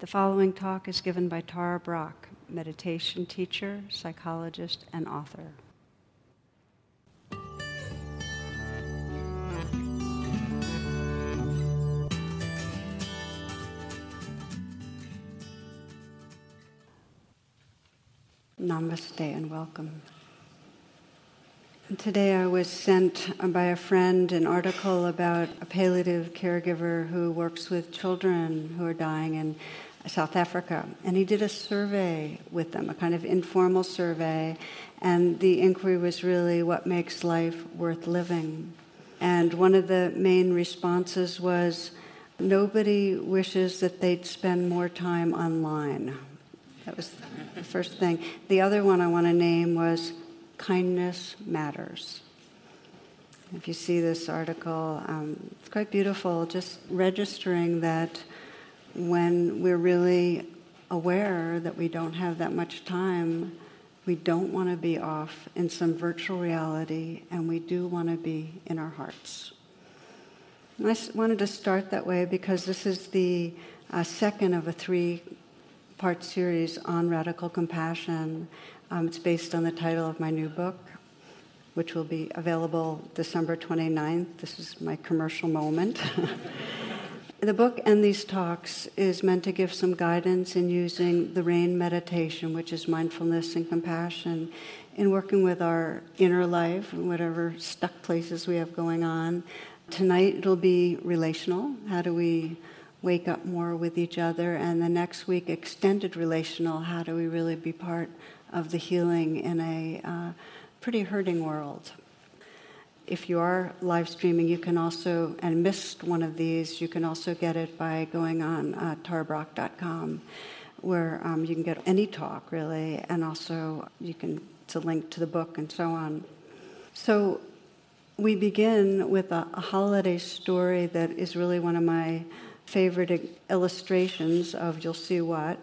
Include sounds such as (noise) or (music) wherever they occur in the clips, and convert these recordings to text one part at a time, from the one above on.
The following talk is given by Tara Brach, meditation teacher, psychologist, and author. Namaste and welcome. Today I was sent by a friend an article about a palliative caregiver who works with children who are dying in South Africa. And he did a survey with them, a kind of informal survey. And the inquiry was really what makes life worth living. And one of the main responses was nobody wishes that they'd spend more time online. That was the first thing. The other one I want to name was kindness matters. If you see this article, um, it's quite beautiful, just registering that when we're really aware that we don't have that much time, we don't want to be off in some virtual reality, and we do want to be in our hearts. And I wanted to start that way because this is the uh, second of a three part series on radical compassion. Um, it's based on the title of my new book, which will be available December 29th. This is my commercial moment. (laughs) the book and these talks is meant to give some guidance in using the RAIN meditation, which is mindfulness and compassion, in working with our inner life and whatever stuck places we have going on. Tonight it'll be relational. How do we wake up more with each other? And the next week, extended relational. How do we really be part of the healing in a uh, pretty hurting world. If you are live streaming, you can also, and missed one of these, you can also get it by going on uh, tarabrach.com, where um, you can get any talk really, and also you can, it's a link to the book and so on. So we begin with a, a holiday story that is really one of my favorite illustrations of you'll see what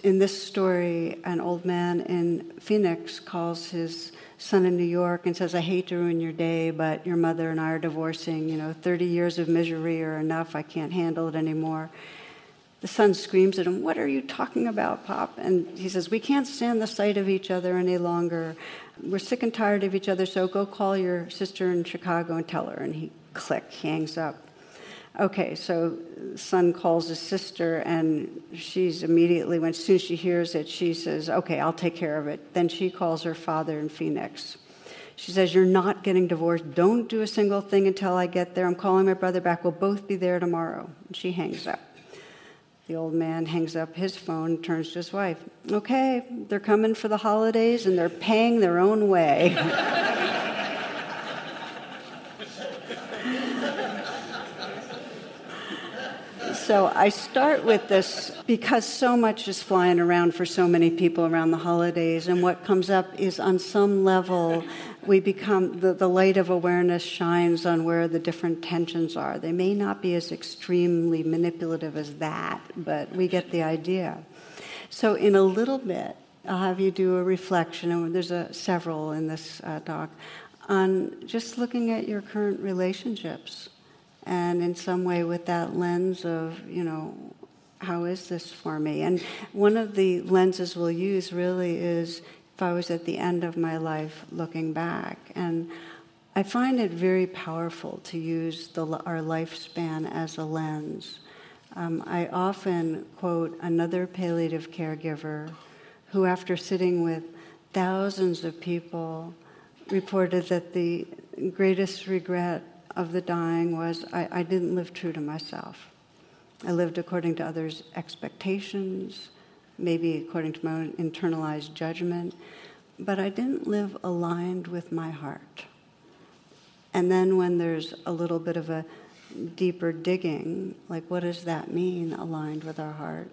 in this story, an old man in Phoenix calls his son in New York and says, I hate to ruin your day, but your mother and I are divorcing. You know, 30 years of misery are enough. I can't handle it anymore. The son screams at him, What are you talking about, Pop? And he says, We can't stand the sight of each other any longer. We're sick and tired of each other, so go call your sister in Chicago and tell her. And he, click, hangs up. Okay, so son calls his sister, and she's immediately, when as soon as she hears it, she says, "Okay, I'll take care of it." Then she calls her father in Phoenix. She says, "You're not getting divorced. Don't do a single thing until I get there. I'm calling my brother back. We'll both be there tomorrow." And she hangs up. The old man hangs up his phone, turns to his wife. Okay, they're coming for the holidays, and they're paying their own way. (laughs) So I start with this because so much is flying around for so many people around the holidays, and what comes up is on some level, we become the, the light of awareness shines on where the different tensions are. They may not be as extremely manipulative as that, but we get the idea. So, in a little bit, I'll have you do a reflection, and there's a, several in this uh, talk, on just looking at your current relationships and in some way with that lens of, you know, how is this for me? And one of the lenses we'll use really is if I was at the end of my life looking back. And I find it very powerful to use the, our lifespan as a lens. Um, I often quote another palliative caregiver who, after sitting with thousands of people, reported that the greatest regret of the dying was I, I didn't live true to myself. I lived according to others' expectations, maybe according to my own internalized judgment, but I didn't live aligned with my heart. And then when there's a little bit of a deeper digging, like what does that mean, aligned with our heart?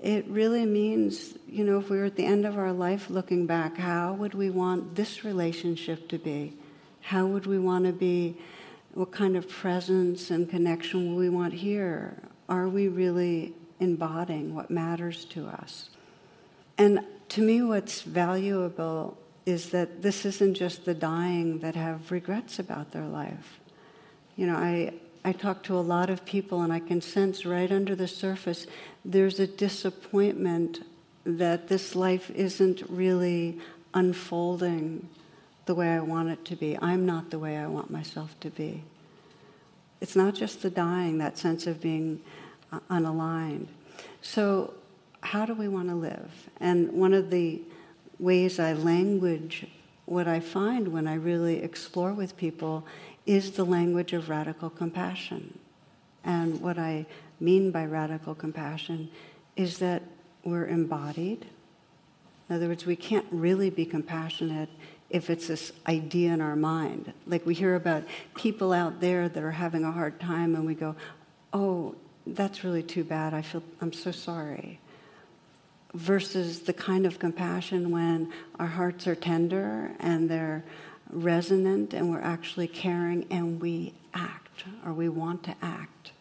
It really means, you know, if we were at the end of our life looking back, how would we want this relationship to be? How would we want to be? What kind of presence and connection will we want here? Are we really embodying what matters to us? And to me, what's valuable is that this isn't just the dying that have regrets about their life. You know, I I talk to a lot of people and I can sense right under the surface there's a disappointment that this life isn't really unfolding the way I want it to be. I'm not the way I want myself to be. It's not just the dying, that sense of being uh, unaligned. So, how do we want to live? And one of the ways I language what I find when I really explore with people is the language of radical compassion. And what I mean by radical compassion is that we're embodied. In other words, we can't really be compassionate if it's this idea in our mind. Like we hear about people out there that are having a hard time, and we go, oh, that's really too bad. I feel, I'm so sorry. Versus the kind of compassion when our hearts are tender and they're resonant and we're actually caring and we act or we want to act.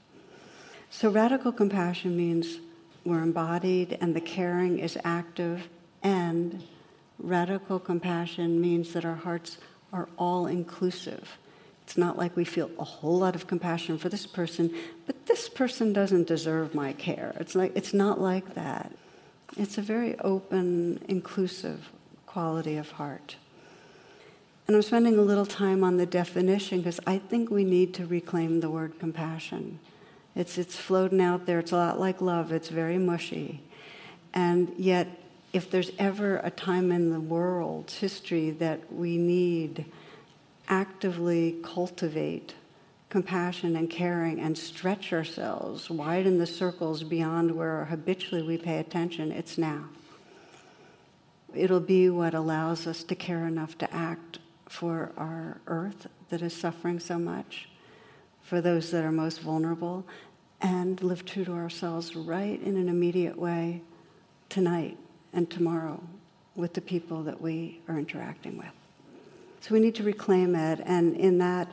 So, radical compassion means we're embodied and the caring is active, and radical compassion means that our hearts are all inclusive. It's not like we feel a whole lot of compassion for this person, but this person doesn't deserve my care. It's like it's not like that. It's a very open, inclusive quality of heart. And I'm spending a little time on the definition because I think we need to reclaim the word compassion. It's, it's floating out there. It's a lot like love, it's very mushy. And yet, if there's ever a time in the world's history that we need actively cultivate compassion and caring and stretch ourselves, widen the circles beyond where habitually we pay attention, it's now. It'll be what allows us to care enough to act for our earth that is suffering so much, for those that are most vulnerable, and live true to ourselves right in an immediate way tonight and tomorrow with the people that we are interacting with. So we need to reclaim it, and in that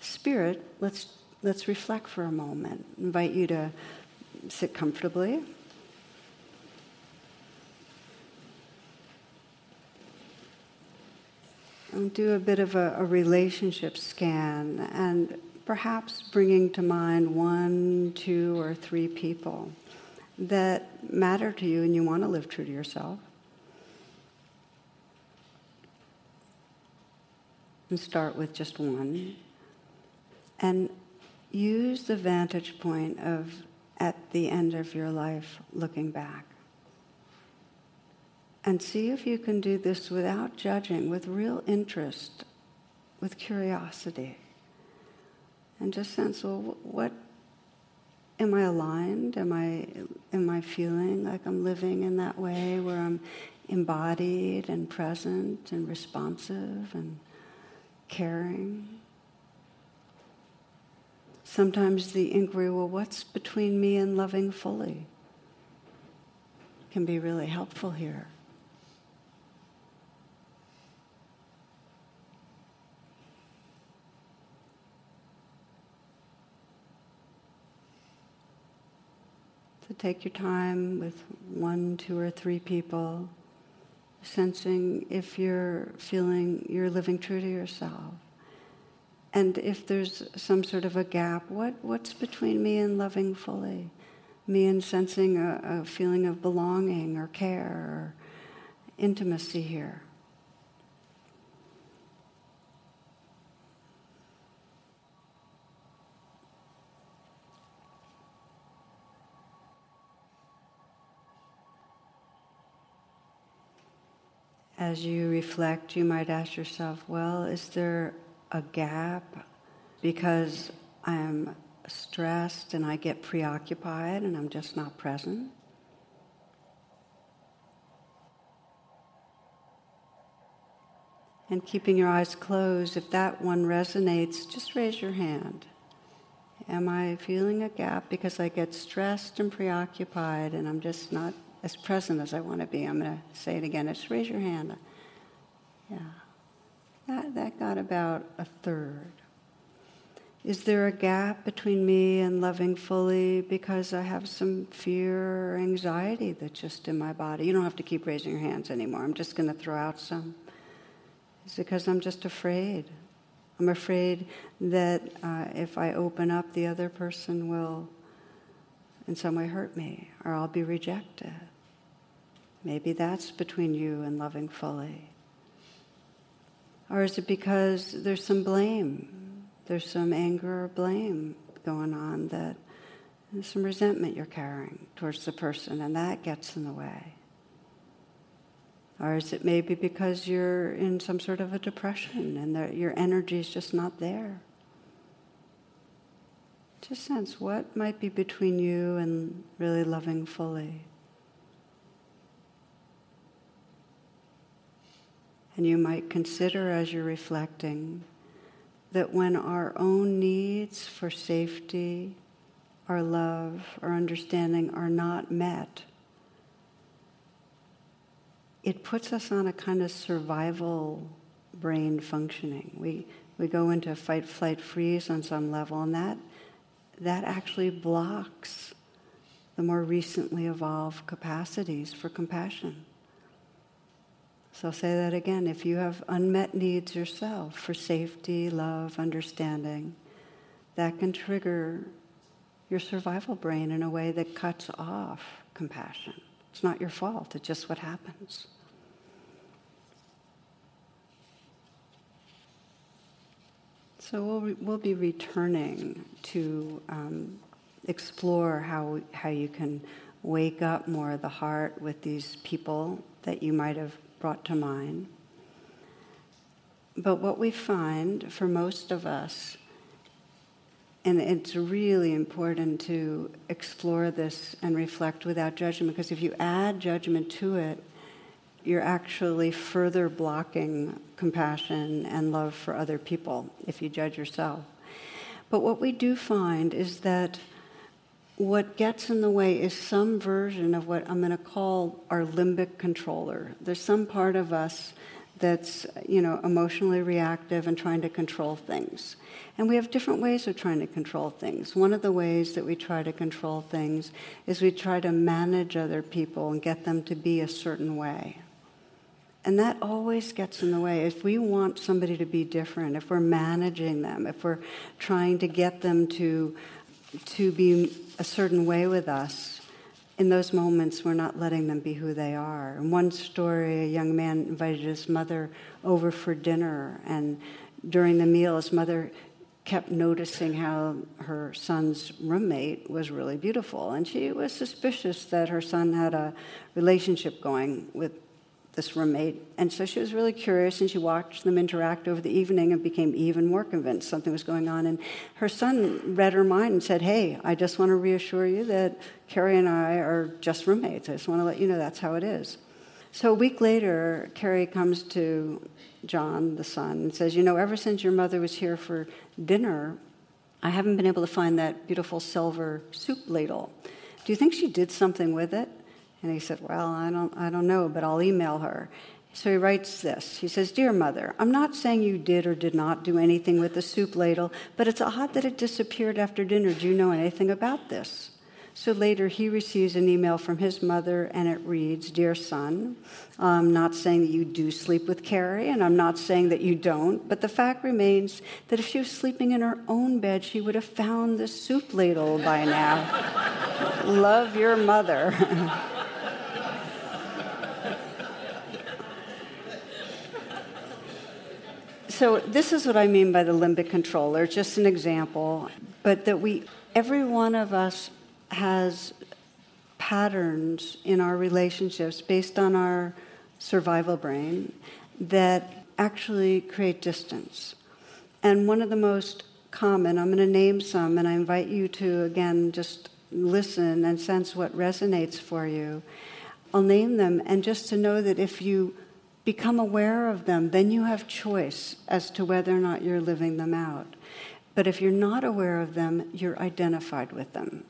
spirit, let's let's reflect for a moment. I invite you to sit comfortably. and do a bit of a, a relationship scan and perhaps bringing to mind one, two, or three people that matter to you and you want to live true to yourself. And start with just one. And use the vantage point of at the end of your life looking back. And see if you can do this without judging, with real interest, with curiosity. And just sense, well, what am I aligned? Am I am I feeling like I'm living in that way where I'm embodied and present and responsive and caring? Sometimes the inquiry, well, what's between me and loving fully? can be really helpful here. Take your time with one, two, or three people, sensing if you're feeling you're living true to yourself. And if there's some sort of a gap, what, what's between me and loving fully? Me and sensing a, a feeling of belonging or care or intimacy here. As you reflect, you might ask yourself, well, is there a gap because I'm stressed and I get preoccupied and I'm just not present? And keeping your eyes closed, if that one resonates, just raise your hand. Am I feeling a gap because I get stressed and preoccupied and I'm just not as present as I want to be. I'm going to say it again. Just raise your hand. Yeah. That, that got about a third. Is there a gap between me and loving fully because I have some fear or anxiety that's just in my body? You don't have to keep raising your hands anymore. I'm just going to throw out some. Is it because I'm just afraid? I'm afraid that uh, if I open up, the other person will in some way hurt me or I'll be rejected. Maybe that's between you and loving fully. Or is it because there's some blame? There's some anger or blame going on that there's some resentment you're carrying towards the person, and that gets in the way. Or is it maybe because you're in some sort of a depression and that your energy is just not there? Just sense what might be between you and really loving fully. And you might consider as you're reflecting that when our own needs for safety, our love, our understanding are not met, it puts us on a kind of survival brain functioning. We, we go into fight, flight, freeze on some level, and that, that actually blocks the more recently evolved capacities for compassion. So I'll say that again. If you have unmet needs yourself for safety, love, understanding, that can trigger your survival brain in a way that cuts off compassion. It's not your fault, it's just what happens. So we'll, we'll be returning to um, explore how, how you can wake up more of the heart with these people that you might have brought to mind. But what we find for most of us, and it's really important to explore this and reflect without judgment, because if you add judgment to it, you're actually further blocking compassion and love for other people if you judge yourself. But what we do find is that what gets in the way is some version of what I'm going to call our limbic controller. There's some part of us that's, you know, emotionally reactive and trying to control things. And we have different ways of trying to control things. One of the ways that we try to control things is we try to manage other people and get them to be a certain way. And that always gets in the way. If we want somebody to be different, if we're managing them, if we're trying to get them to to be a certain way with us, in those moments we're not letting them be who they are. In one story, a young man invited his mother over for dinner, and during the meal, his mother kept noticing how her son's roommate was really beautiful, and she was suspicious that her son had a relationship going with this roommate. And so she was really curious and she watched them interact over the evening and became even more convinced something was going on. And her son read her mind and said, Hey, I just want to reassure you that Carrie and I are just roommates. I just want to let you know that's how it is. So a week later, Carrie comes to John, the son, and says, You know, ever since your mother was here for dinner, I haven't been able to find that beautiful silver soup ladle. Do you think she did something with it? And he said, Well, I don't, I don't know, but I'll email her. So he writes this. He says, Dear Mother, I'm not saying you did or did not do anything with the soup ladle, but it's odd that it disappeared after dinner. Do you know anything about this? So later he receives an email from his mother, and it reads Dear son, I'm not saying that you do sleep with Carrie, and I'm not saying that you don't, but the fact remains that if she was sleeping in her own bed, she would have found the soup ladle by now. (laughs) Love your mother. (laughs) so this is what I mean by the limbic controller, just an example, but that we, every one of us has patterns in our relationships based on our survival brain that actually create distance. And one of the most common, I'm going to name some, and I invite you to, again, just listen and sense what resonates for you. I'll name them, and just to know that if you become aware of them, then you have choice as to whether or not you're living them out. But if you're not aware of them, you're identified with them.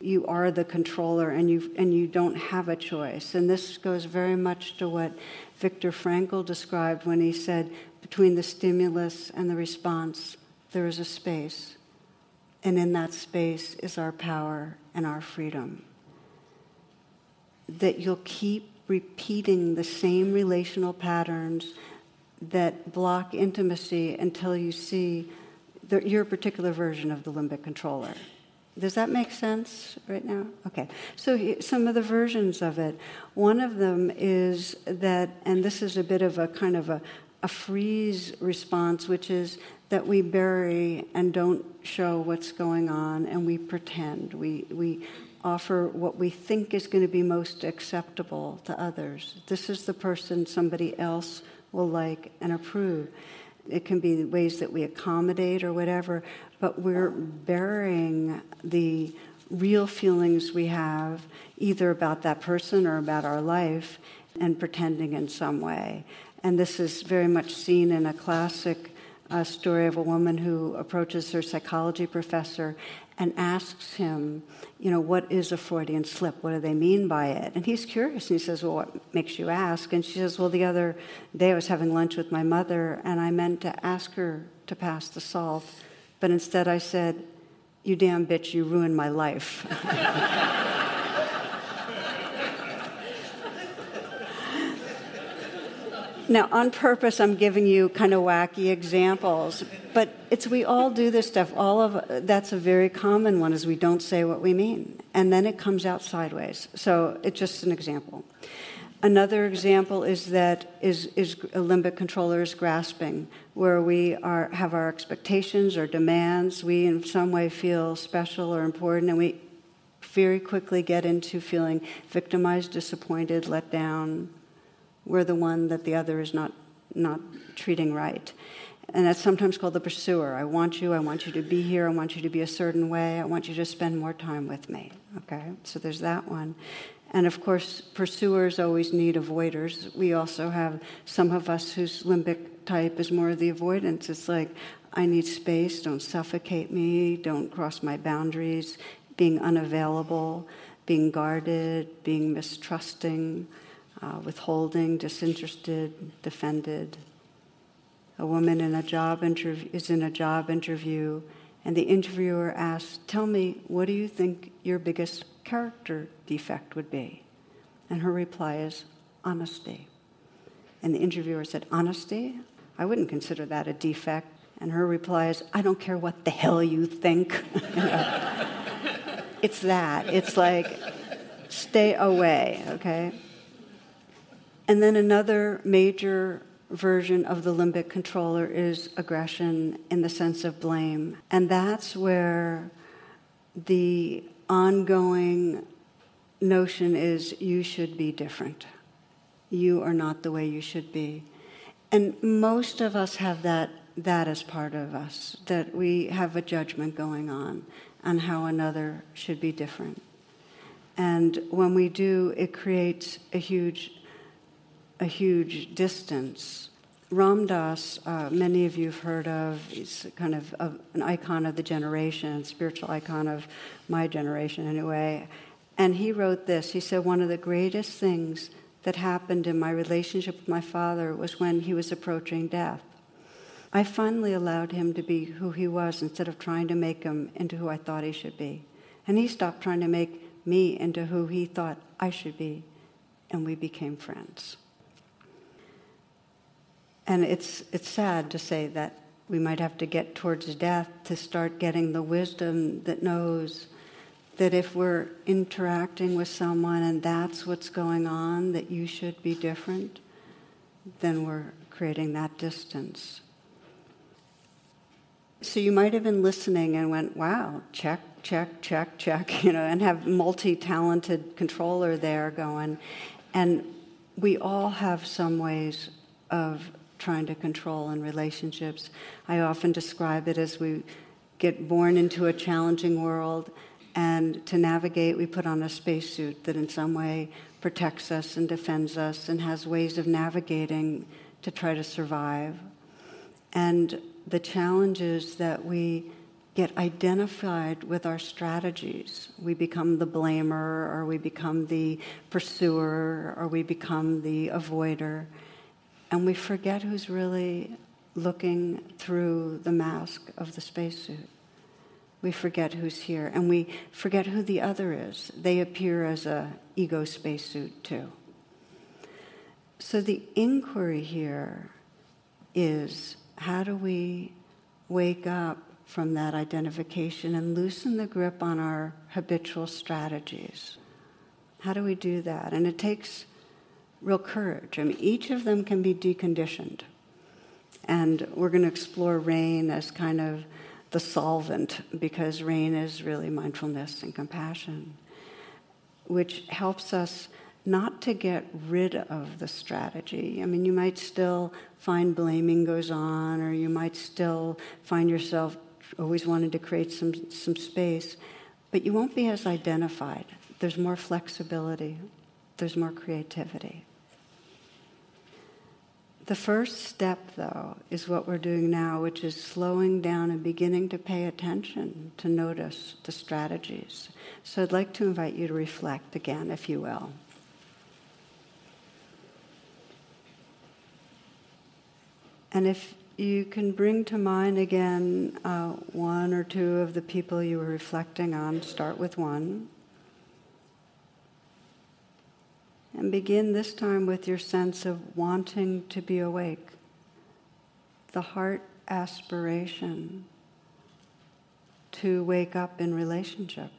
You are the controller and you, and you don't have a choice. And this goes very much to what Viktor Frankl described when he said, between the stimulus and the response, there is a space. And in that space is our power and our freedom. That you'll keep repeating the same relational patterns that block intimacy until you see the, your particular version of the limbic controller. Does that make sense right now? Okay. So, some of the versions of it. One of them is that, and this is a bit of a kind of a, a freeze response, which is that we bury and don't show what's going on and we pretend. We, we offer what we think is going to be most acceptable to others. This is the person somebody else will like and approve. It can be ways that we accommodate or whatever, but we're burying the real feelings we have either about that person or about our life and pretending in some way. And this is very much seen in a classic uh, story of a woman who approaches her psychology professor and asks him, you know, what is a Freudian slip? What do they mean by it? And he's curious and he says, well, what makes you ask? And she says, well, the other day I was having lunch with my mother and I meant to ask her to pass the salt, but instead I said, you damn bitch, you ruined my life. (laughs) Now, on purpose, I'm giving you kind of wacky examples, but it's we all do this stuff. All of that's a very common one is we don't say what we mean, and then it comes out sideways. So it's just an example. Another example is that is is limbic controllers grasping, where we are have our expectations or demands. We in some way feel special or important, and we very quickly get into feeling victimized, disappointed, let down, we're the one that the other is not, not treating right. And that's sometimes called the pursuer. I want you, I want you to be here, I want you to be a certain way, I want you to spend more time with me. Okay? So there's that one. And of course, pursuers always need avoiders. We also have some of us whose limbic type is more of the avoidance. It's like, I need space, don't suffocate me, don't cross my boundaries, being unavailable, being guarded, being mistrusting uh, withholding, disinterested, defended. A woman in a job interview is in a job interview, and the interviewer asks, "Tell me, what do you think your biggest character defect would be?" And her reply is, "Honesty." And the interviewer said, "Honesty? I wouldn't consider that a defect." And her reply is, "I don't care what the hell you think." (laughs) it's that. It's like, stay away. Okay. And then another major version of the limbic controller is aggression in the sense of blame. And that's where the ongoing notion is you should be different. You are not the way you should be. And most of us have that, that as part of us, that we have a judgment going on on how another should be different. And when we do, it creates a huge a huge distance. Ram Dass, uh, many of you have heard of, he's kind of a, an icon of the generation, spiritual icon of my generation anyway. And he wrote this. He said, One of the greatest things that happened in my relationship with my father was when he was approaching death. I finally allowed him to be who he was instead of trying to make him into who I thought he should be. And he stopped trying to make me into who he thought I should be, and we became friends. And it's, it's sad to say that we might have to get towards death to start getting the wisdom that knows that if we're interacting with someone and that's what's going on, that you should be different, then we're creating that distance. So you might have been listening and went, wow, check, check, check, check, (laughs) you know, and have multi talented controller there going. And we all have some ways of trying to control in relationships. I often describe it as we get born into a challenging world, and to navigate, we put on a spacesuit that in some way protects us and defends us and has ways of navigating to try to survive. And the challenge is that we get identified with our strategies. We become the blamer, or we become the pursuer, or we become the avoider and we forget who's really looking through the mask of the spacesuit. We forget who's here, and we forget who the other is. They appear as a ego spacesuit too. So the inquiry here is how do we wake up from that identification and loosen the grip on our habitual strategies? How do we do that? And it takes real courage. I mean, each of them can be deconditioned. And we're going to explore rain as kind of the solvent because rain is really mindfulness and compassion, which helps us not to get rid of the strategy. I mean, you might still find blaming goes on, or you might still find yourself always wanting to create some, some space, but you won't be as identified. There's more flexibility, there's more creativity. The first step, though, is what we're doing now, which is slowing down and beginning to pay attention to notice the strategies. So I'd like to invite you to reflect again, if you will. And if you can bring to mind again uh, one or two of the people you were reflecting on, start with one. And begin this time with your sense of wanting to be awake, the heart aspiration to wake up in relationship,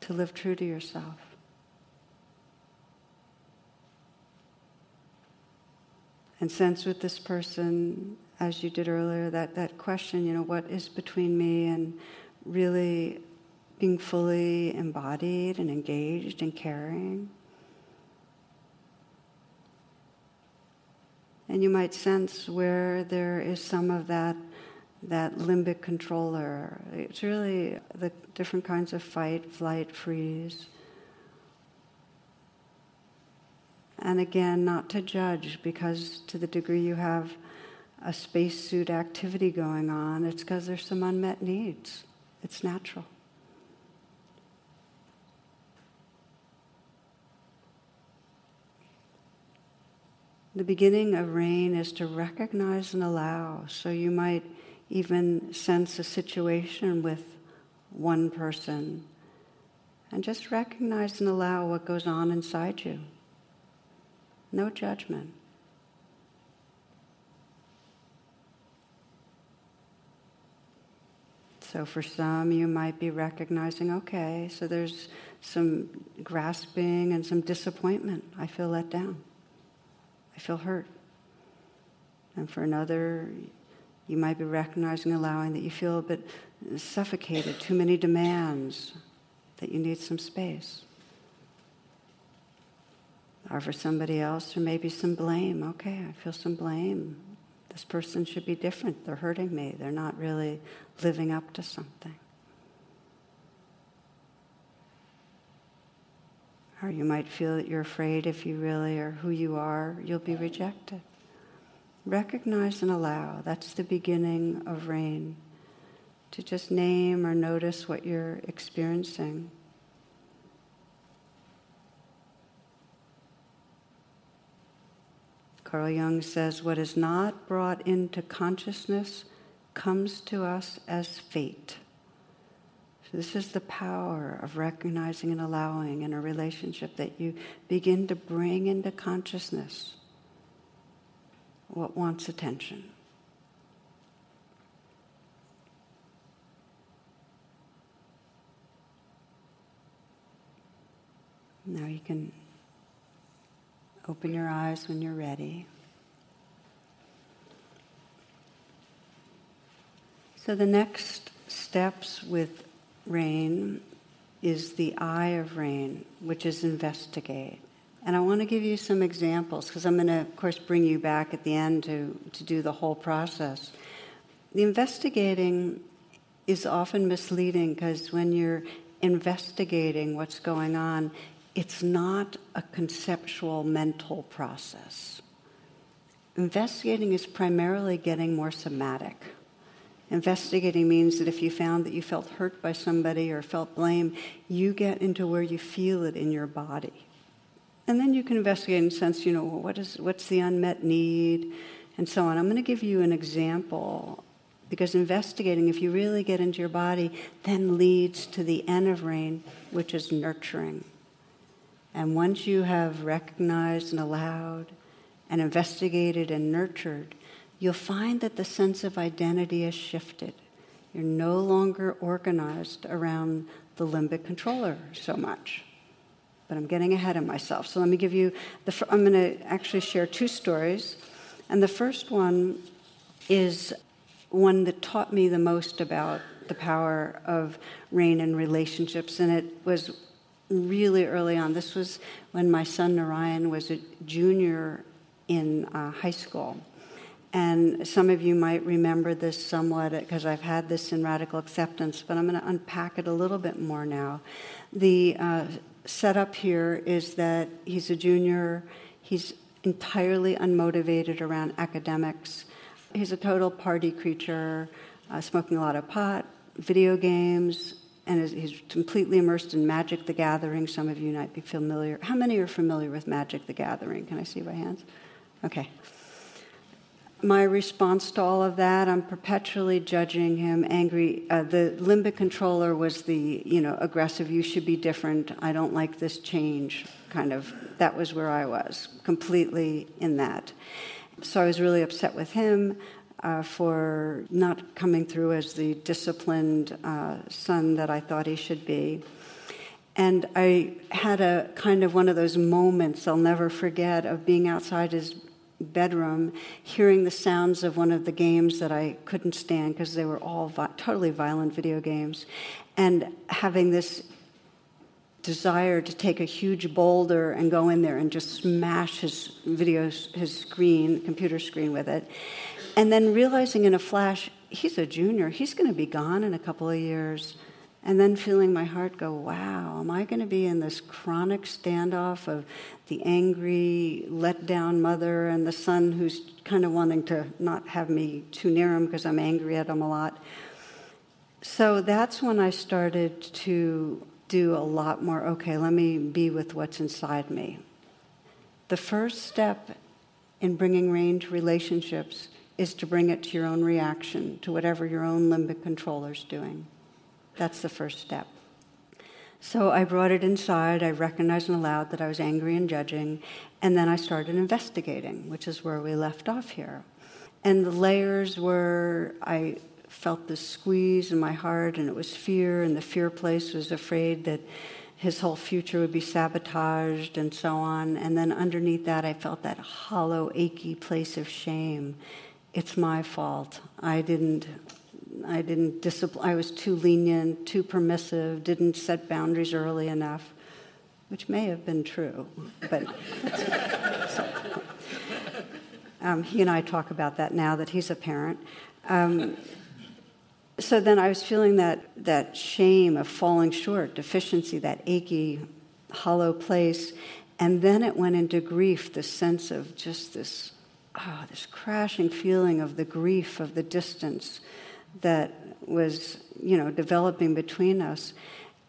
to live true to yourself. And sense with this person, as you did earlier, that, that question, you know, what is between me and really being fully embodied and engaged and caring. And you might sense where there is some of that, that limbic controller. It's really the different kinds of fight, flight, freeze. And again, not to judge, because to the degree you have a spacesuit activity going on, it's because there's some unmet needs. It's natural. The beginning of rain is to recognize and allow. So you might even sense a situation with one person and just recognize and allow what goes on inside you. No judgment. So for some, you might be recognizing, okay, so there's some grasping and some disappointment. I feel let down. I feel hurt. And for another, you might be recognizing, allowing that you feel a bit suffocated, too many demands, that you need some space. Or for somebody else, there may be some blame. Okay, I feel some blame. This person should be different. They're hurting me. They're not really living up to something. Or you might feel that you're afraid if you really are who you are, you'll be rejected. Recognize and allow. That's the beginning of rain. To just name or notice what you're experiencing. Carl Jung says, What is not brought into consciousness comes to us as fate. This is the power of recognizing and allowing in a relationship that you begin to bring into consciousness what wants attention. Now you can open your eyes when you're ready. So the next steps with rain is the eye of rain, which is investigate. And I want to give you some examples because I'm going to, of course, bring you back at the end to, to do the whole process. The investigating is often misleading because when you're investigating what's going on, it's not a conceptual mental process. Investigating is primarily getting more somatic. Investigating means that if you found that you felt hurt by somebody or felt blame, you get into where you feel it in your body. And then you can investigate and sense, you know, what is, what's the unmet need and so on. I'm going to give you an example because investigating, if you really get into your body, then leads to the end of rain, which is nurturing. And once you have recognized and allowed and investigated and nurtured, you'll find that the sense of identity has shifted. You're no longer organized around the limbic controller so much. But I'm getting ahead of myself. So let me give you the. I'm going to actually share two stories. And the first one is one that taught me the most about the power of rain and relationships. And it was really early on. This was when my son Narayan was a junior in uh, high school. And some of you might remember this somewhat because I've had this in radical acceptance, but I'm going to unpack it a little bit more now. The uh, setup here is that he's a junior, he's entirely unmotivated around academics, he's a total party creature, uh, smoking a lot of pot, video games, and he's completely immersed in Magic the Gathering. Some of you might be familiar. How many are familiar with Magic the Gathering? Can I see by hands? Okay my response to all of that, I'm perpetually judging him, angry. Uh, the limbic controller was the, you know, aggressive, you should be different, I don't like this change kind of. That was where I was, completely in that. So I was really upset with him uh, for not coming through as the disciplined uh, son that I thought he should be. And I had a kind of one of those moments I'll never forget of being outside his bedroom, hearing the sounds of one of the games that I couldn't stand because they were all vi- totally violent video games, and having this desire to take a huge boulder and go in there and just smash his video, his screen, computer screen with it, and then realizing in a flash, he's a junior, he's going to be gone in a couple of years. And then feeling my heart go, wow, am I going to be in this chronic standoff of the angry, let down mother and the son who's kind of wanting to not have me too near him because I'm angry at him a lot? So that's when I started to do a lot more, okay, let me be with what's inside me. The first step in bringing rain to relationships is to bring it to your own reaction to whatever your own limbic controller is doing. That's the first step. So I brought it inside. I recognized and allowed that I was angry and judging. And then I started investigating, which is where we left off here. And the layers were I felt this squeeze in my heart, and it was fear, and the fear place was afraid that his whole future would be sabotaged and so on. And then underneath that, I felt that hollow, achy place of shame. It's my fault. I didn't I didn't discipline, I was too lenient, too permissive, didn't set boundaries early enough, which may have been true, but (laughs) um, he and I talk about that now that he's a parent. Um, so then I was feeling that, that shame of falling short, deficiency, that achy, hollow place. And then it went into grief, the sense of just this, oh, this crashing feeling of the grief of the distance that was, you know, developing between us.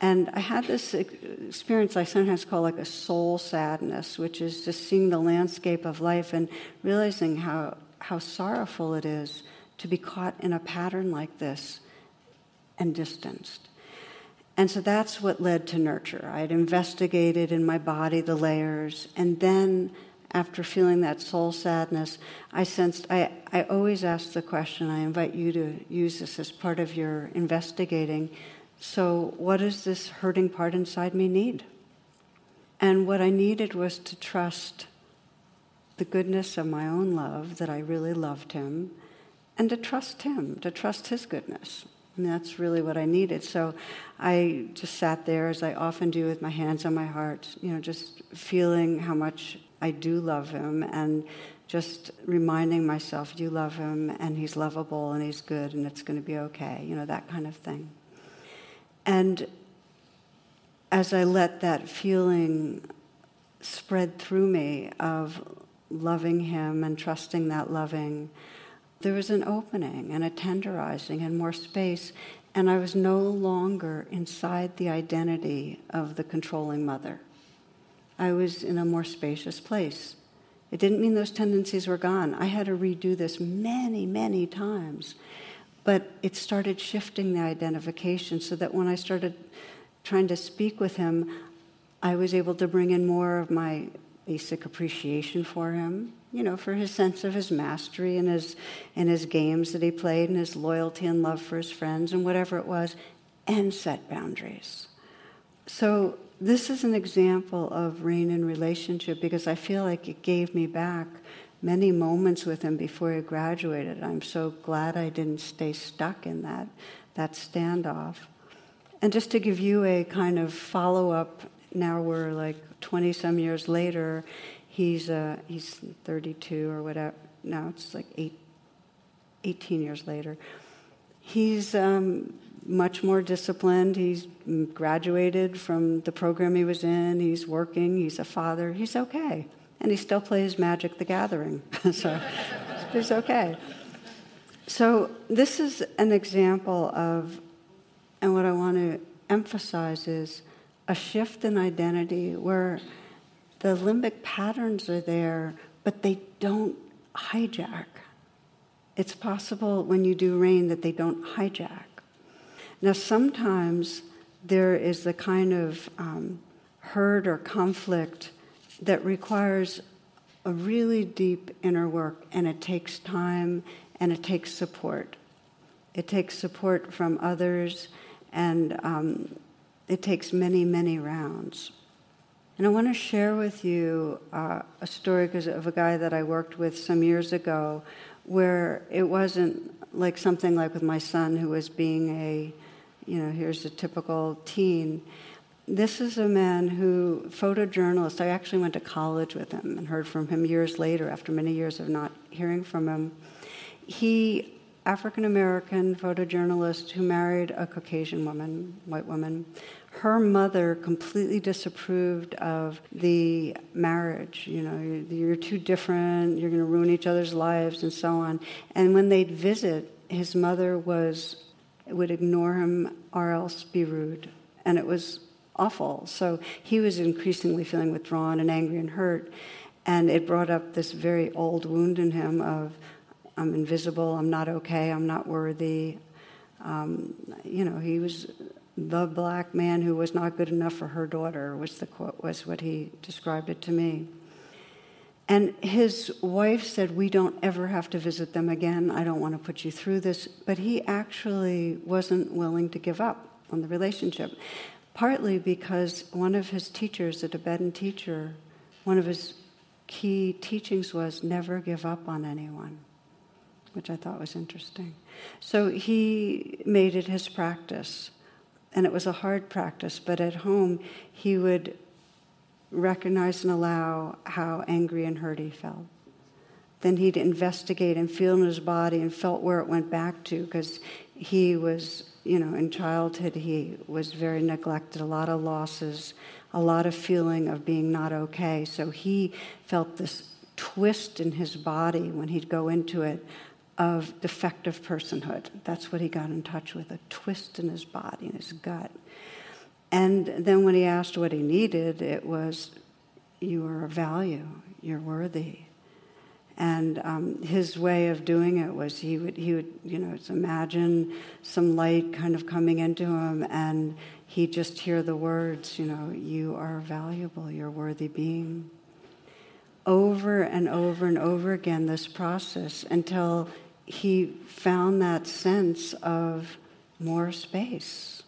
And I had this experience I sometimes call like a soul sadness, which is just seeing the landscape of life and realizing how, how sorrowful it is to be caught in a pattern like this and distanced. And so that's what led to nurture. I had investigated in my body the layers, and then after feeling that soul sadness, I sensed, I, I always ask the question, I invite you to use this as part of your investigating. So, what does this hurting part inside me need? And what I needed was to trust the goodness of my own love, that I really loved him, and to trust him, to trust his goodness. And that's really what I needed. So I just sat there, as I often do, with my hands on my heart, you know, just feeling how much I do love him and just reminding myself you love him and he's lovable and he's good and it's going to be okay, you know, that kind of thing. And as I let that feeling spread through me of loving him and trusting that loving, there was an opening and a tenderizing and more space. And I was no longer inside the identity of the controlling mother. I was in a more spacious place. It didn't mean those tendencies were gone. I had to redo this many, many times. But it started shifting the identification so that when I started trying to speak with him, I was able to bring in more of my basic appreciation for him, you know, for his sense of his mastery and his, and his games that he played and his loyalty and love for his friends and whatever it was, and set boundaries. So this is an example of rain in relationship because I feel like it gave me back many moments with him before he graduated. I'm so glad I didn't stay stuck in that, that standoff. And just to give you a kind of follow up, now we're like 20 some years later, he's, uh, he's 32 or whatever. Now it's like eight, 18 years later. He's um, much more disciplined. He's graduated from the program he was in. He's working. He's a father. He's okay. And he still plays Magic the Gathering. (laughs) so he's okay. So, this is an example of, and what I want to emphasize is a shift in identity where the limbic patterns are there, but they don't hijack. It's possible when you do rain that they don't hijack. Now, sometimes there is the kind of um, hurt or conflict that requires a really deep inner work, and it takes time and it takes support. It takes support from others, and um, it takes many, many rounds. And I want to share with you uh, a story of a guy that I worked with some years ago where it wasn't like something like with my son who was being a you know, here's a typical teen. This is a man who, photojournalist, I actually went to college with him and heard from him years later after many years of not hearing from him. He, African American photojournalist who married a Caucasian woman, white woman. Her mother completely disapproved of the marriage. You know, you're, too different, you're going to ruin each other's lives, and so on. And when they'd visit, his mother was would ignore him or else be rude. And it was awful. So he was increasingly feeling withdrawn and angry and hurt. And it brought up this very old wound in him of, I'm invisible, I'm not okay, I'm not worthy. Um, you know, he was the black man who was not good enough for her daughter, was, the quote, was what he described it to me. And his wife said, We don't ever have to visit them again. I don't want to put you through this. But he actually wasn't willing to give up on the relationship, partly because one of his teachers, a Tibetan teacher, one of his key teachings was never give up on anyone, which I thought was interesting. So he made it his practice. And it was a hard practice, but at home he would recognize and allow how angry and hurt he felt. Then he'd investigate and feel in his body and felt where it went back to because he was, you know, in childhood he was very neglected, a lot of losses, a lot of feeling of being not okay. So he felt this twist in his body when he'd go into it of defective personhood. That's what he got in touch with a twist in his body, in his gut. And then when he asked what he needed, it was, You are of value, you're worthy. And um, his way of doing it was he would, he would, you know, imagine some light kind of coming into him, and he'd just hear the words, you know, you are valuable, you're a worthy being. Over and over and over again, this process until he found that sense of more space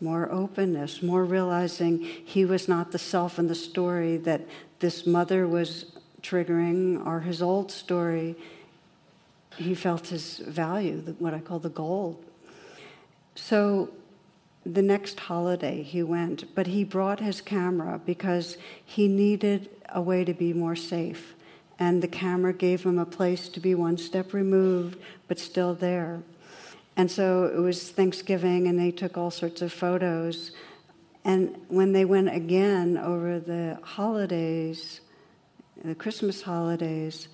more openness, more realizing he was not the self in the story that this mother was triggering or his old story. He felt his value, what I call the gold. So the next holiday he went, but he brought his camera because he needed a way to be more safe. And the camera gave him a place to be one step removed, but still there. And so it was Thanksgiving, and they took all sorts of photos. And when they went again over the holidays, the Christmas holidays,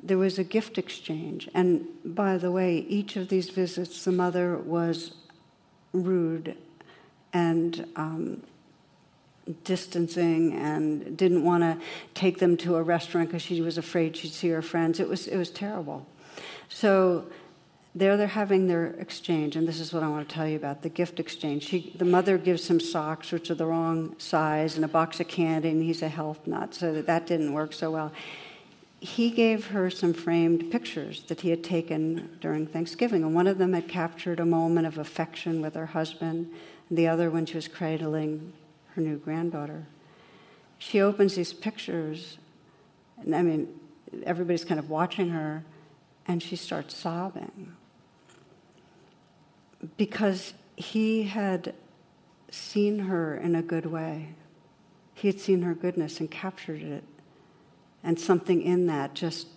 there was a gift exchange. And by the way, each of these visits, the mother was rude and um, distancing and didn't want to take them to a restaurant because she was afraid she'd see her friends. It was, it was terrible. So there they're having their exchange, and this is what I want to tell you about the gift exchange. She, the mother gives him socks, which are the wrong size, and a box of candy, and he's a health nut, so that, that didn't work so well. He gave her some framed pictures that he had taken during Thanksgiving, and one of them had captured a moment of affection with her husband, and the other when she was cradling her new granddaughter. She opens these pictures, and I mean, everybody's kind of watching her, and she starts sobbing because he had seen her in a good way. He had seen her goodness and captured it, and something in that just.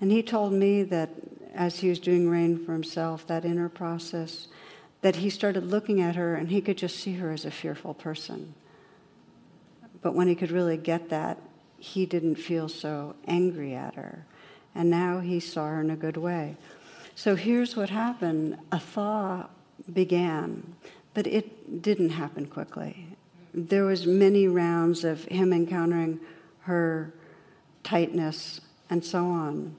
And he told me that as he was doing rain for himself, that inner process, that he started looking at her and he could just see her as a fearful person. But when he could really get that, he didn't feel so angry at her. And now he saw her in a good way. So here's what happened a thaw began, but it didn't happen quickly. There was many rounds of him encountering her tightness and so on.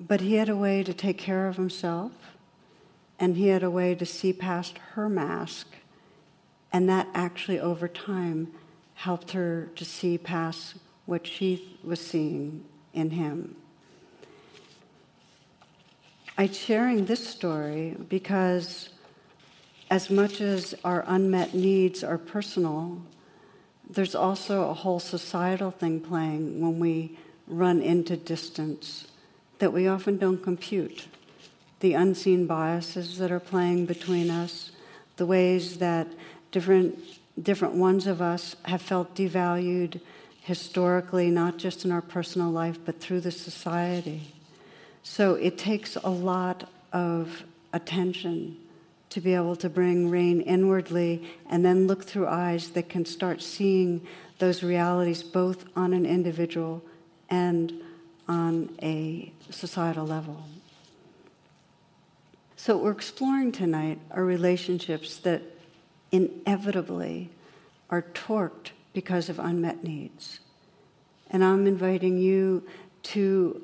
But he had a way to take care of himself, and he had a way to see past her mask, and that actually over time helped her to see past what she was seeing in him. I'm sharing this story because, as much as our unmet needs are personal, there's also a whole societal thing playing when we run into distance that we often don't compute. The unseen biases that are playing between us, the ways that different, different ones of us have felt devalued historically, not just in our personal life, but through the society. So it takes a lot of attention to be able to bring rain inwardly and then look through eyes that can start seeing those realities both on an individual and on a societal level. So, what we're exploring tonight are relationships that inevitably are torqued because of unmet needs. And I'm inviting you to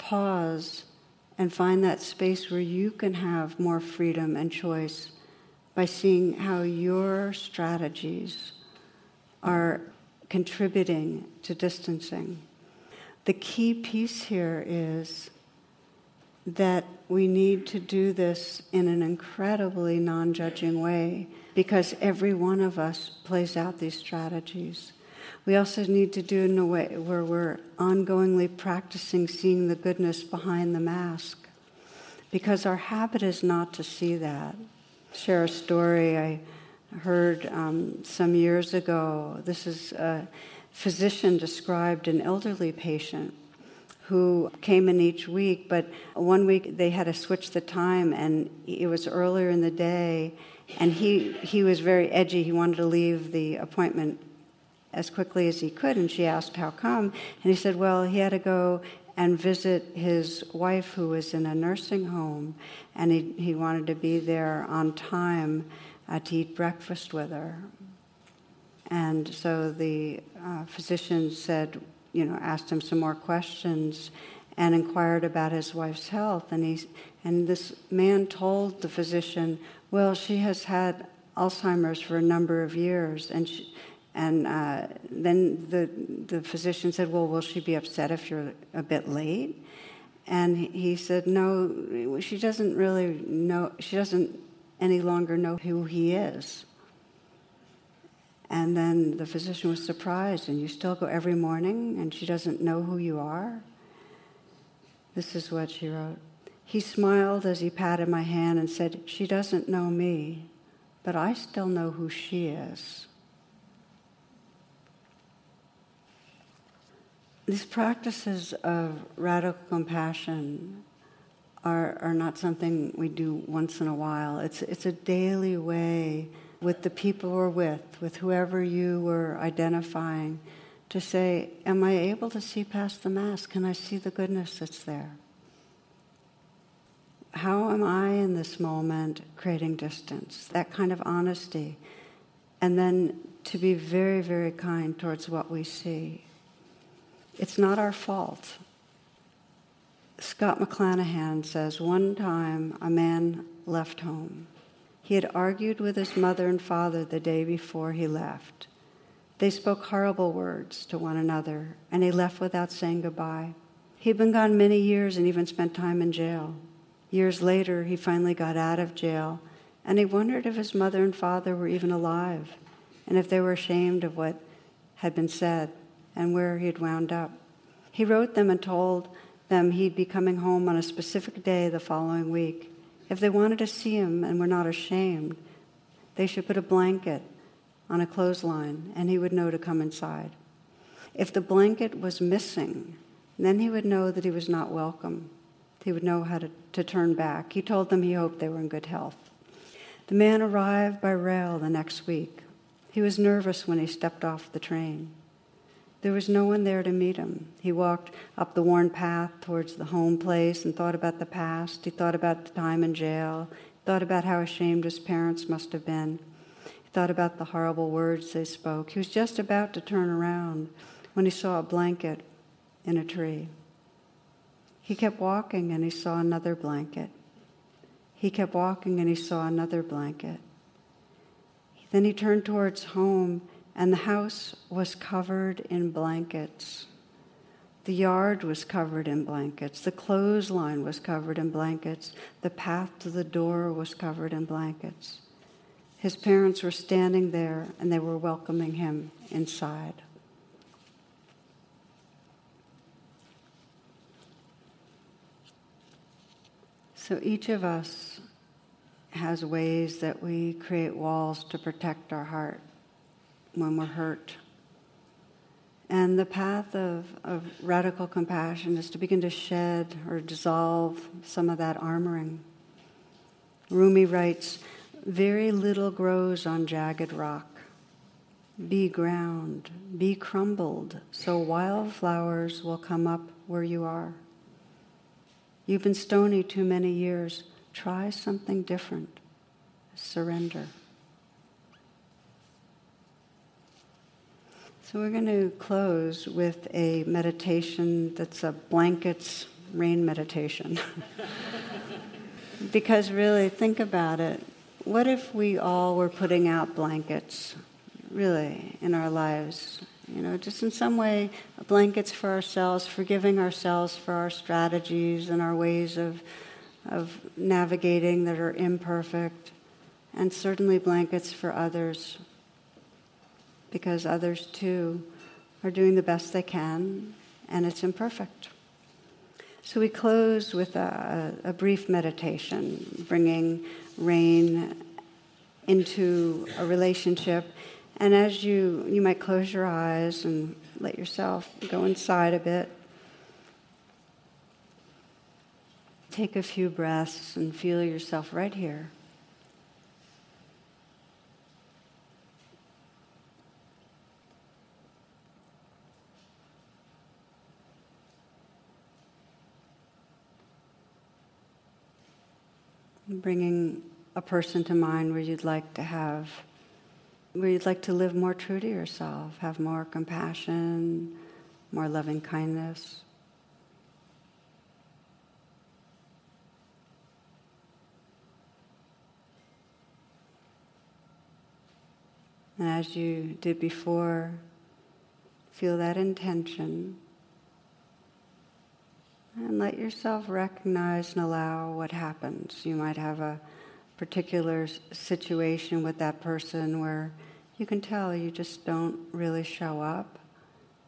pause and find that space where you can have more freedom and choice by seeing how your strategies are contributing to distancing. The key piece here is that we need to do this in an incredibly non judging way because every one of us plays out these strategies. We also need to do it in a way where we're ongoingly practicing seeing the goodness behind the mask. Because our habit is not to see that. Share a story I heard um, some years ago. This is a physician described an elderly patient who came in each week, but one week they had to switch the time, and it was earlier in the day, and he, he was very edgy. He wanted to leave the appointment as quickly as he could. And she asked, How come? And he said, Well, he had to go and visit his wife who was in a nursing home, and he, he wanted to be there on time uh, to eat breakfast with her. And so the uh, physician said, you know, asked him some more questions and inquired about his wife's health. And, he, and this man told the physician, well, she has had Alzheimer's for a number of years, and she, and uh, then the, the physician said, Well, will she be upset if you're a bit late? And he said, No, she doesn't really know, she doesn't any longer know who he is. And then the physician was surprised, and you still go every morning, and she doesn't know who you are? This is what she wrote. He smiled as he patted my hand and said, She doesn't know me, but I still know who she is. These practices of radical compassion are, are not something we do once in a while. It's, it's a daily way with the people we're with, with whoever you were identifying, to say, Am I able to see past the mask? Can I see the goodness that's there? How am I in this moment creating distance? That kind of honesty. And then to be very, very kind towards what we see. It's not our fault. Scott McClanahan says one time a man left home. He had argued with his mother and father the day before he left. They spoke horrible words to one another, and he left without saying goodbye. He'd been gone many years and even spent time in jail. Years later, he finally got out of jail, and he wondered if his mother and father were even alive, and if they were ashamed of what had been said and where he had wound up. He wrote them and told them he'd be coming home on a specific day the following week. If they wanted to see him and were not ashamed, they should put a blanket on a clothesline and he would know to come inside. If the blanket was missing, then he would know that he was not welcome. He would know how to, to turn back. He told them he hoped they were in good health. The man arrived by rail the next week. He was nervous when he stepped off the train. There was no one there to meet him. He walked up the worn path towards the home place and thought about the past. He thought about the time in jail. He thought about how ashamed his parents must have been. He thought about the horrible words they spoke. He was just about to turn around when he saw a blanket in a tree. He kept walking and he saw another blanket. He kept walking and he saw another blanket. Then he turned towards home and the house was covered in blankets. The yard was covered in blankets. The clothesline was covered in blankets. The path to the door was covered in blankets. His parents were standing there and they were welcoming him inside. So each of us has ways that we create walls to protect our heart when we're hurt. And the path of, of radical compassion is to begin to shed or dissolve some of that armoring. Rumi writes, Very little grows on jagged rock. Be ground, be crumbled, so wildflowers will come up where you are. You've been stony too many years. Try something different. Surrender. So we're going to close with a meditation that's a blankets rain meditation. (laughs) because really, think about it. What if we all were putting out blankets, really, in our lives? You know, just in some way, blankets for ourselves, forgiving ourselves for our strategies and our ways of, of navigating that are imperfect, and certainly blankets for others because others too are doing the best they can and it's imperfect. So we close with a, a brief meditation, bringing rain into a relationship. And as you, you might close your eyes and let yourself go inside a bit. Take a few breaths and feel yourself right here. Bringing a person to mind where you'd like to have, where you'd like to live more true to yourself, have more compassion, more loving kindness. And as you did before, feel that intention. And let yourself recognize and allow what happens. You might have a particular situation with that person where you can tell you just don't really show up,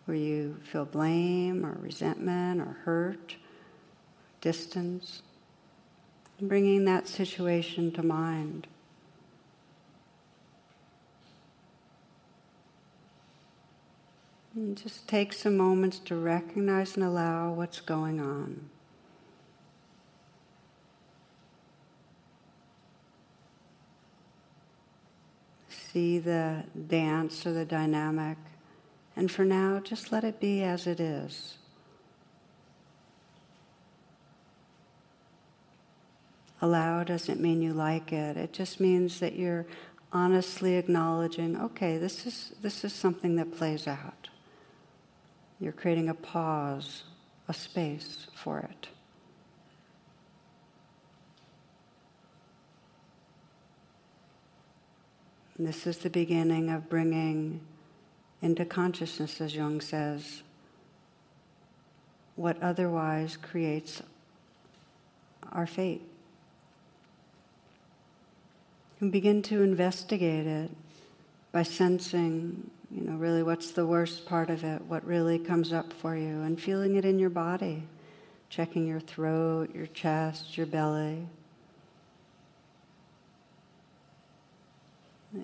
where you feel blame or resentment or hurt, distance. Bringing that situation to mind. And just take some moments to recognize and allow what's going on. See the dance or the dynamic. And for now, just let it be as it is. Allow doesn't mean you like it. It just means that you're honestly acknowledging, okay, this is, this is something that plays out. You're creating a pause, a space for it. And this is the beginning of bringing into consciousness, as Jung says, what otherwise creates our fate. And begin to investigate it by sensing, you know, really what's the worst part of it, what really comes up for you, and feeling it in your body, checking your throat, your chest, your belly.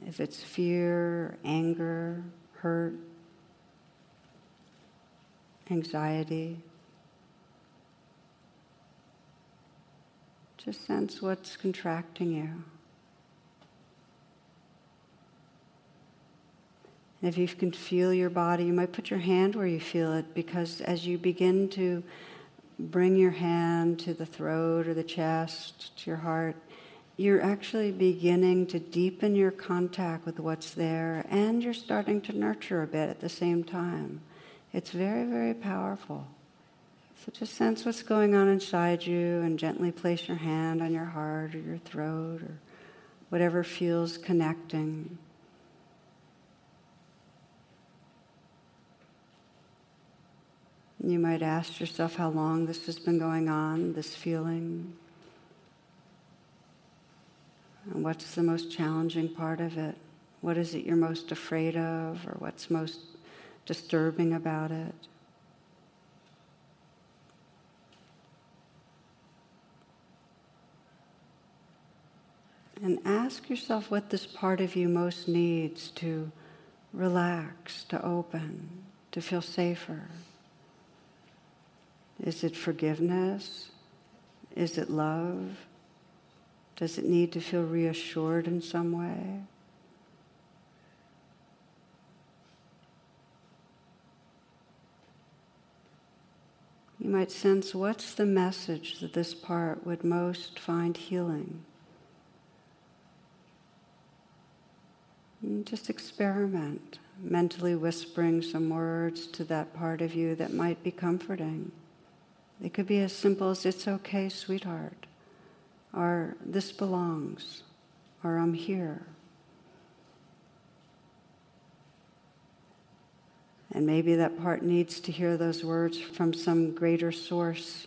If it's fear, anger, hurt, anxiety, just sense what's contracting you. If you can feel your body, you might put your hand where you feel it because as you begin to bring your hand to the throat or the chest, to your heart, you're actually beginning to deepen your contact with what's there and you're starting to nurture a bit at the same time. It's very, very powerful. So just sense what's going on inside you and gently place your hand on your heart or your throat or whatever feels connecting. You might ask yourself how long this has been going on, this feeling. And what's the most challenging part of it? What is it you're most afraid of, or what's most disturbing about it? And ask yourself what this part of you most needs to relax, to open, to feel safer. Is it forgiveness? Is it love? Does it need to feel reassured in some way? You might sense what's the message that this part would most find healing. And just experiment, mentally whispering some words to that part of you that might be comforting. It could be as simple as, It's okay, sweetheart or this belongs, or I'm here. And maybe that part needs to hear those words from some greater source,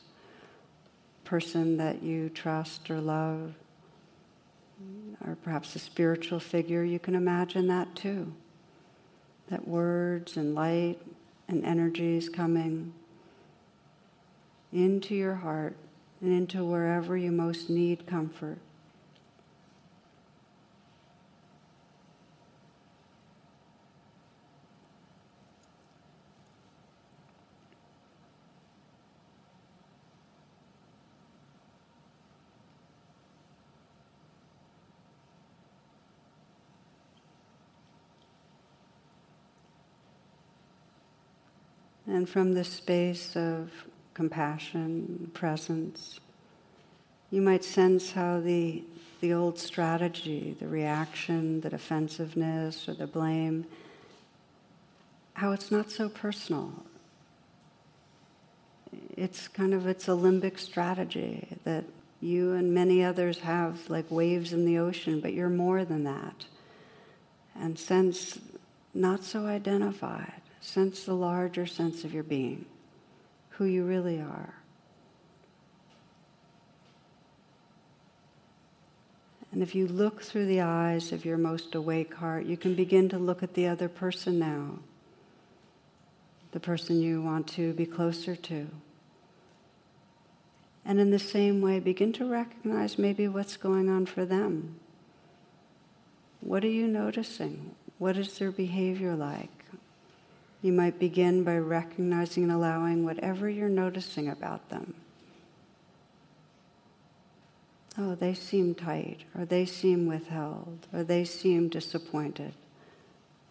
person that you trust or love, or perhaps a spiritual figure. You can imagine that too. That words and light and energies coming into your heart and into wherever you most need comfort. And from the space of compassion, presence. You might sense how the, the old strategy, the reaction, the defensiveness, or the blame, how it's not so personal. It's kind of it's a limbic strategy that you and many others have like waves in the ocean, but you're more than that. And sense not so identified, sense the larger sense of your being who you really are. And if you look through the eyes of your most awake heart, you can begin to look at the other person now, the person you want to be closer to. And in the same way, begin to recognize maybe what's going on for them. What are you noticing? What is their behavior like? You might begin by recognizing and allowing whatever you're noticing about them. Oh, they seem tight, or they seem withheld, or they seem disappointed,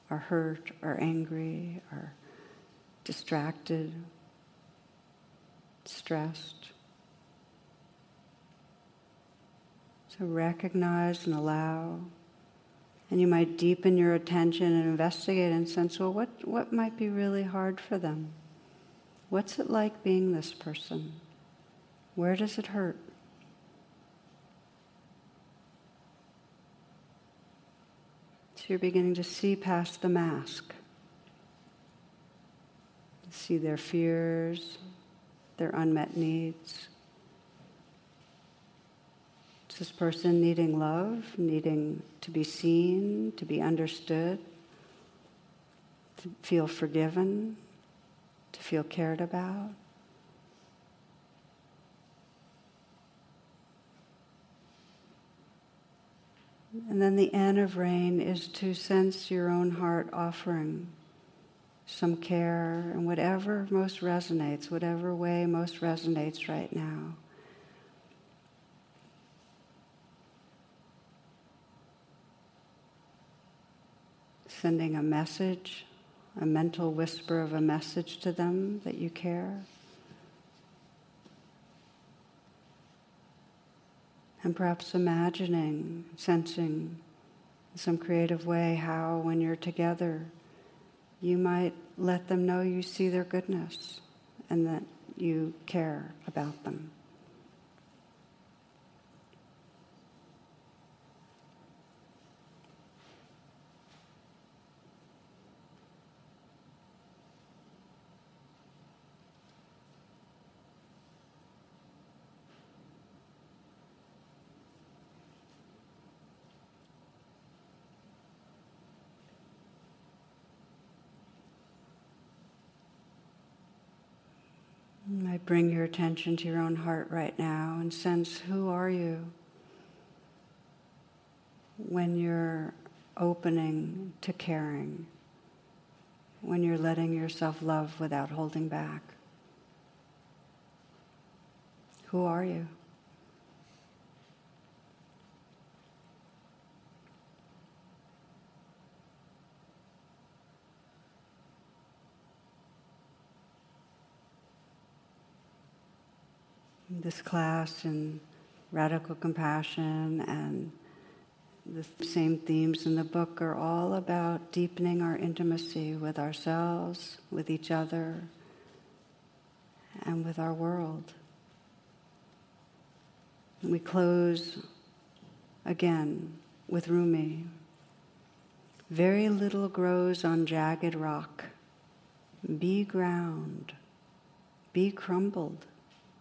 or hurt, or angry, or distracted, stressed. So recognize and allow. And you might deepen your attention and investigate and sense, well, what, what might be really hard for them? What's it like being this person? Where does it hurt? So you're beginning to see past the mask. See their fears, their unmet needs. Is this person needing love, needing to be seen, to be understood, to feel forgiven, to feel cared about? And then the N of rain is to sense your own heart offering some care and whatever most resonates, whatever way most resonates right now. Sending a message, a mental whisper of a message to them that you care. And perhaps imagining, sensing in some creative way how, when you're together, you might let them know you see their goodness and that you care about them. I bring your attention to your own heart right now and sense who are you when you're opening to caring, when you're letting yourself love without holding back. Who are you? This class and radical compassion and the same themes in the book are all about deepening our intimacy with ourselves, with each other, and with our world. we close again with Rumi. Very little grows on jagged rock. Be ground, be crumbled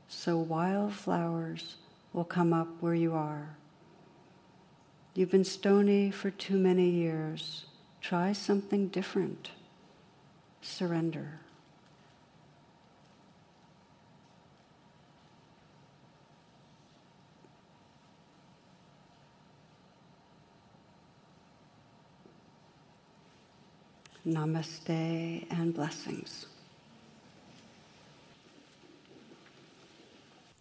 so wildflowers will come up where you are. You've been stony for too many years. Try something different. Surrender. Namaste and blessings.